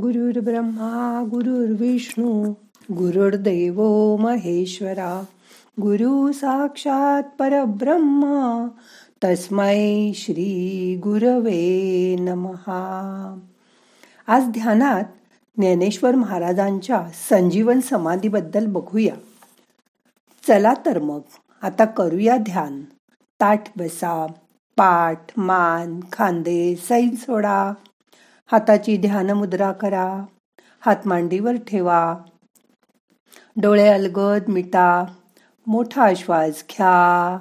गुरुर् ब्रह्मा गुरुर्विष्णू गुरुर्देव महेश्वरा गुरु साक्षात परब्रह्मा तस्मै श्री गुरवे नमहा आज ध्यानात ज्ञानेश्वर महाराजांच्या संजीवन समाधीबद्दल बघूया. चला तर मग आता करूया ध्यान. ताठ बसा पाठ मान खांदे सैल सोडा. हाताची ध्यान मुद्रा करा. हात मांडीवर ठेवा. डोळे अलगद मिटा. मोठा श्वास घ्या.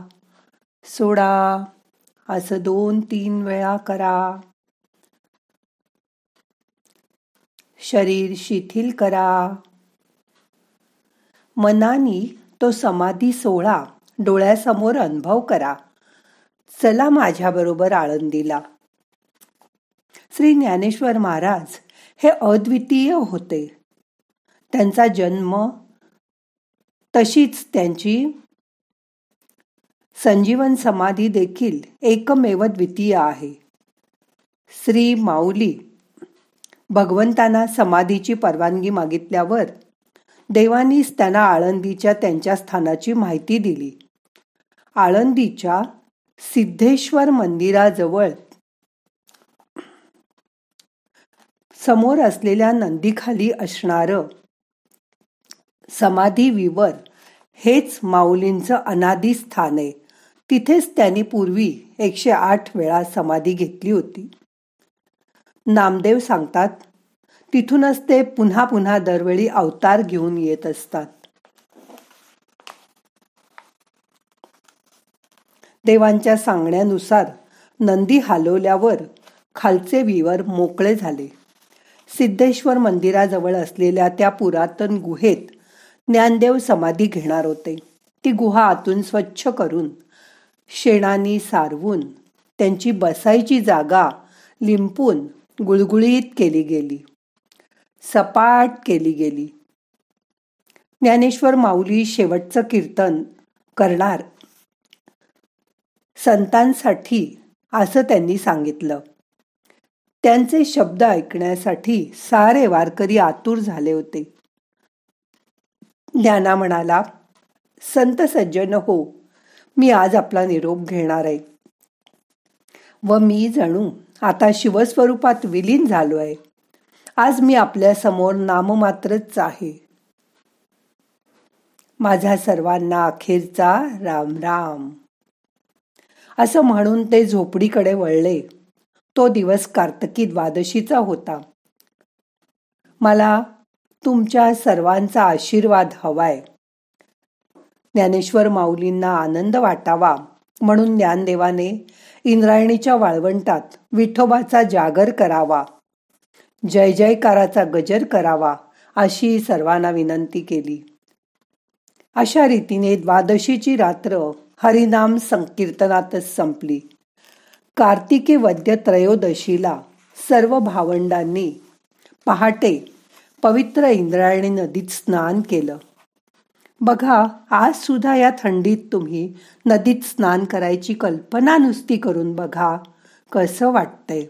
सोडा. असं दोन तीन वेळा करा. शरीर शिथिल करा. मनानी तो समाधी सोळा डोळ्यासमोर अनुभव करा. चला माझ्याबरोबर आळंदीला. श्री ज्ञानेश्वर महाराज हे अद्वितीय होते. त्यांचा जन्म तशीच त्यांची संजीवन समाधी देखील एकमेव द्वितीय आहे. श्री माऊली भगवंतांना समाधीची परवानगी मागितल्यावर देवानीच त्यांना आळंदीच्या त्यांच्या स्थानाची माहिती दिली. आळंदीच्या सिद्धेश्वर मंदिराजवळ समोर असलेल्या नंदीखाली असणारं समाधी विवर हेच माऊलींचं अनादी स्थान आहे. तिथेच त्यांनी पूर्वी एकशे आठ वेळा समाधी घेतली होती. नामदेव सांगतात तिथूनच ते पुन्हा पुन्हा दरवेळी अवतार घेऊन येत असतात. देवांच्या सांगण्यानुसार नंदी हालवल्यावर खालचे विवर मोकळे झाले. सिद्धेश्वर मंदिराजवळ असलेल्या त्या पुरातन गुहेत ज्ञानदेव समाधी घेणार होते. ती गुहा आतून स्वच्छ करून शेणानी सारवून त्यांची बसायची जागा लिंपून गुळगुळीत केली गेली. सपाट केली गेली. ज्ञानेश्वर माऊली शेवटचं कीर्तन करणार. संतांसाठी असं त्यांनी सांगितलं. त्यांचे शब्द ऐकण्यासाठी सारे वारकरी आतुर झाले होते. ज्ञाना म्हणाला संत सज्जन हो मी आज आपला निरोप घेणार आहे. व मी जणू आता शिवस्वरूपात विलीन झालो आहे. आज मी आपल्यासमोर नाममात्रच आहे. माझ्या सर्वांना अखेरचा राम राम. असं म्हणून ते झोपडीकडे वळले. तो दिवस कार्तकी द्वादशीचा होता. मला तुमच्या सर्वांचा आशीर्वाद हवाय. ज्ञानेश्वर माऊलींना आनंद वाटावा म्हणून ज्ञानदेवाने इंद्रायणीच्या वाळवंटात विठोबाचा जागर करावा. जय जयकाराचा गजर करावा अशी सर्वांना विनंती केली. अशा रीतीने द्वादशीची रात्र हरिनाम संकीर्तनातच संपली. कार्तिकी वद्य त्रयोदशीला सर्व भावंडांनी पहाटे पवित्र इंद्रायणी नदीत स्नान केलं. बघा आज सुद्धा या थंडीत तुम्ही नदीत स्नान करायची कल्पना नुसती करून बघा कसं वाटतंय.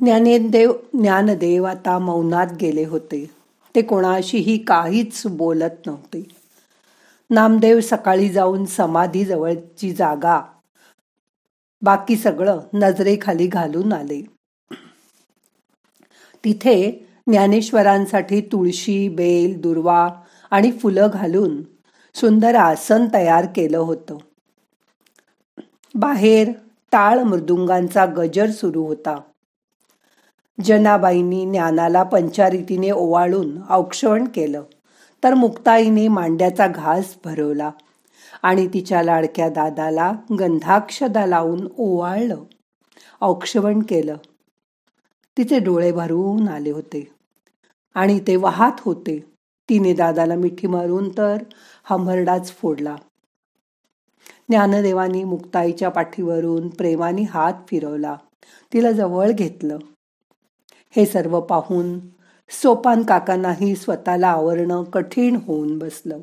ज्ञानेदेव ज्ञानदेव आता मौनात गेले होते. ते कोणाशीही काहीच बोलत नव्हते. नामदेव सकाळी जाऊन समाधीजवळची जागा बाकी सगळं नजरेखाली घालून आले. तिथे ज्ञानेश्वरांसाठी तुळशी बेल दुर्वा आणि फुलं घालून सुंदर आसन तयार केलं होतं. बाहेर टाळ मृदुंगांचा गजर सुरू होता. जनाबाईंनी ज्ञानाला पंचारीतीने ओवाळून औक्षवण केलं तर मुक्ताईने मांड्याचा घास भरवला. आणि तिच्या लाडक्या दादाला गंधाक्षदा लावून ओवाळलं. औक्षवण केलं. तिचे डोळे भरून आले होते. आणि ते वाहत होते. तिने दादाला मिठी मारून तर हमरडाच फोडला. ज्ञानदेवानी मुक्ताईच्या पाठीवरून प्रेमाने हात फिरवला. तिला जवळ घेतलं. हे सर्व पाहून सोपान काकांनाही स्वतःला आवरणं कठीण होऊन बसलं.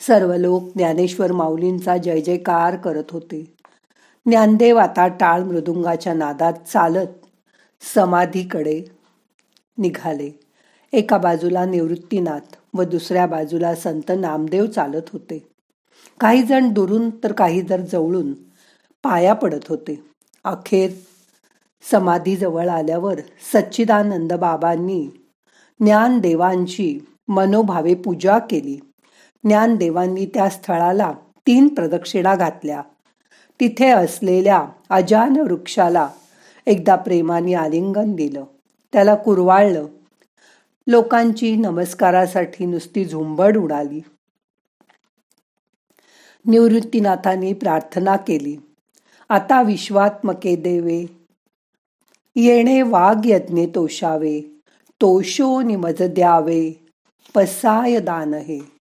सर्व लोक ज्ञानेश्वर माऊलींचा जय जयकार करत होते. ज्ञानदेव आता टाळ मृदुंगाच्या नादात चालत समाधीकडे निघाले. एका बाजूला निवृत्तीनाथ व दुसऱ्या बाजूला संत नामदेव चालत होते. काही जण दुरून तर काही जण जवळून पाया पडत होते. अखेर समाधीजवळ आल्यावर सच्चिदानंद बाबांनी ज्ञानदेवांची मनोभावे पूजा केली. ज्ञानदेवांनी त्या स्थळाला तीन प्रदक्षिणा घातल्या. तिथे असलेल्या अजान वृक्षाला एकदा प्रेमाने आलिंगन दिलं. त्याला कुरवाळलं. लोकांची नमस्कारासाठी नुसती झुंबड उडाली. निवृत्तीनाथांनी प्रार्थना केली. आता विश्वात्मके देवे येणे वाघ यज्ञे तोषावे तोषो निमज द्यावे पसाय दान हे.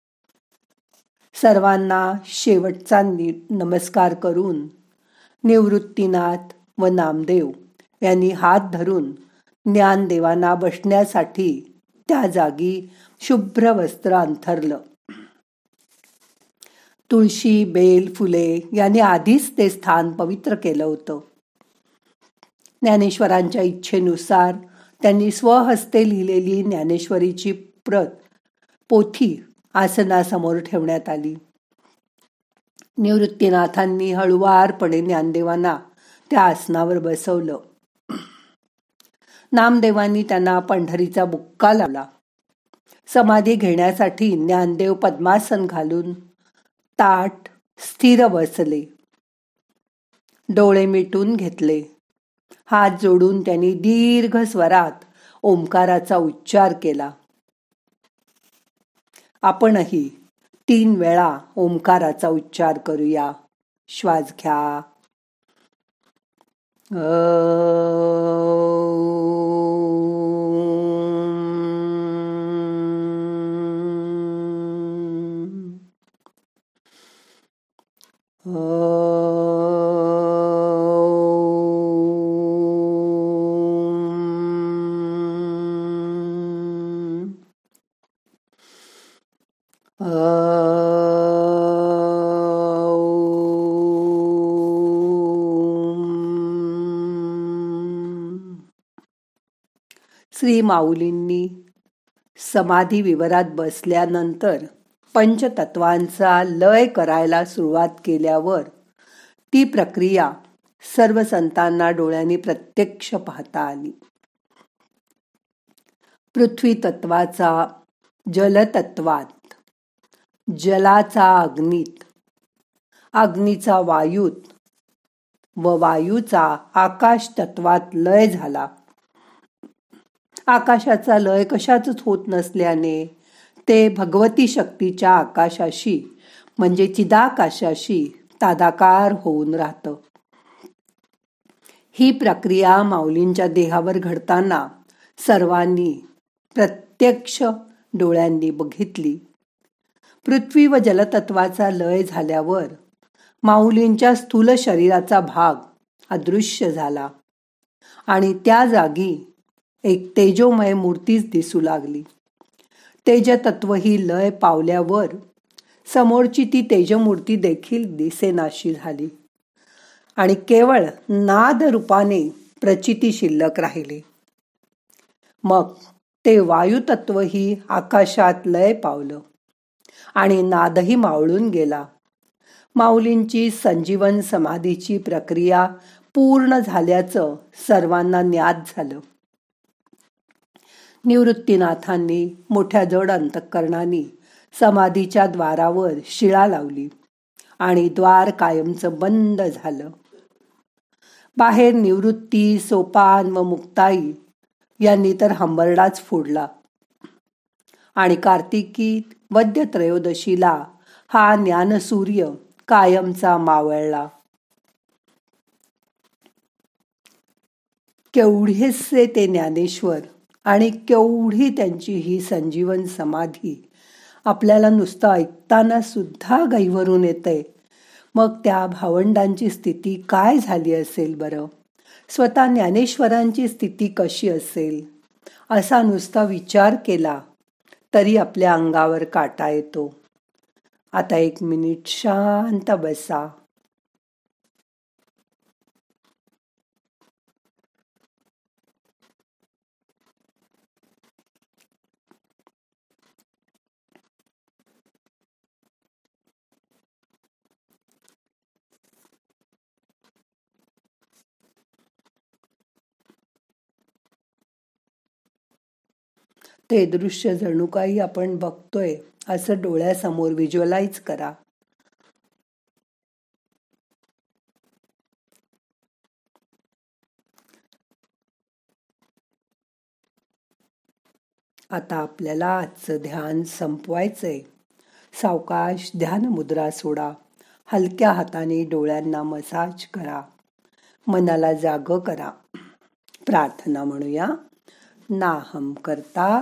सर्वांना शेवटचा नमस्कार करून निवृत्तीनाथ व नामदेव यांनी हात धरून ज्ञानदेवांना बसण्यासाठी त्या जागी शुभ्र वस्त्र अंथरलं. तुळशी बेल फुले यांनी आधीच ते स्थान पवित्र केलं होतं. ज्ञानेश्वरांच्या इच्छेनुसार त्यांनी स्वहस्ते लिहिलेली ज्ञानेश्वरीची प्रत पोथी आसनासमोर ठेवण्यात आली. निवृत्तीनाथांनी हळुवारपणे ज्ञानदेवांना त्या आसनावर बसवलं. नामदेवांनी त्यांना पंढरीचा बुक्का लावला. समाधी घेण्यासाठी ज्ञानदेव पद्मासन घालून ताट स्थिर बसले. डोळे मिटून घेतले. हात जोडून त्यांनी दीर्घ स्वरात ओंकाराचा उच्चार केला. आपणही तीन वेळा ओंकाराचा उच्चार करूया. श्वास घ्या. श्री माऊलींनी समाधी विवरात बसल्यानंतर पंचतत्वांचा लय करायला सुरुवात केल्यावर ती प्रक्रिया सर्व संतांना डोळ्यांनी प्रत्यक्ष पाहता आली. पृथ्वी तत्वाचा जलतत्वात जलाचा अग्नीत अग्नीचा वायूत व वायूचा आकाश तत्वात लय झाला. आकाशाचा लय कशातच होत नसल्याने ते भगवती शक्तीच्या आकाशाशी म्हणजे चिदाकाशाशी तादाकार होऊन राहतं. ही प्रक्रिया माऊलींच्या देहावर घडताना सर्वांनी प्रत्यक्ष डोळ्यांनी बघितली. पृथ्वी व जलतत्वाचा लय झाल्यावर माऊलींच्या स्थूल शरीराचा भाग अदृश्य झाला आणि त्या जागी एक तेजोमय मूर्तीच दिसू लागली. तेजतत्व ही लय पावल्यावर समोरची ती तेजमूर्ती देखील दिसेनाशी झाली. आणि केवळ नाद रूपाने प्रचिती शिल्लक राहिले. मग ते वायुतत्वही आकाशात लय पावलं आणि नादही मावळून गेला. माऊलींची संजीवन समाधीची प्रक्रिया पूर्ण झाल्याचं सर्वांना ज्ञात झालं. निवृत्तीनाथांनी मोठ्या जड अंतकरणाने समाधीच्या द्वारावर शिळा लावली आणि द्वार कायमचं बंद झालं. बाहेर निवृत्ती सोपान व मुक्ताई यांनी तर हंबरडाच फोडला आणि कार्तिकी वद्य त्रयोदशीला हा ज्ञानसूर्य कायमचा मावळला. केवढेसे ते ज्ञानेश्वर आणि केवढी त्यांची ही संजीवन समाधी आपल्याला नुसतं ऐकताना सुद्धा गहीवरून येते. मग त्या भावंडांची स्थिती काय झाली असेल बरं? स्वतः ज्ञानेश्वरांची स्थिती कशी असेल? असा नुसता विचार केला तरी आपल्या अंगावर काटा येतो. आता एक मिनिट शांत बसा. ते दृश्य जणू काही आपण बघतोय असं डोळ्यासमोर व्हिज्युअलाइज करा. आता आपल्याला आजचं ध्यान संपवायचंय. सावकाश ध्यान मुद्रा सोडा. हलक्या हाताने डोळ्यांना मसाज करा. मनाला जाग करा. प्रार्थना म्हणूया. नाहम करता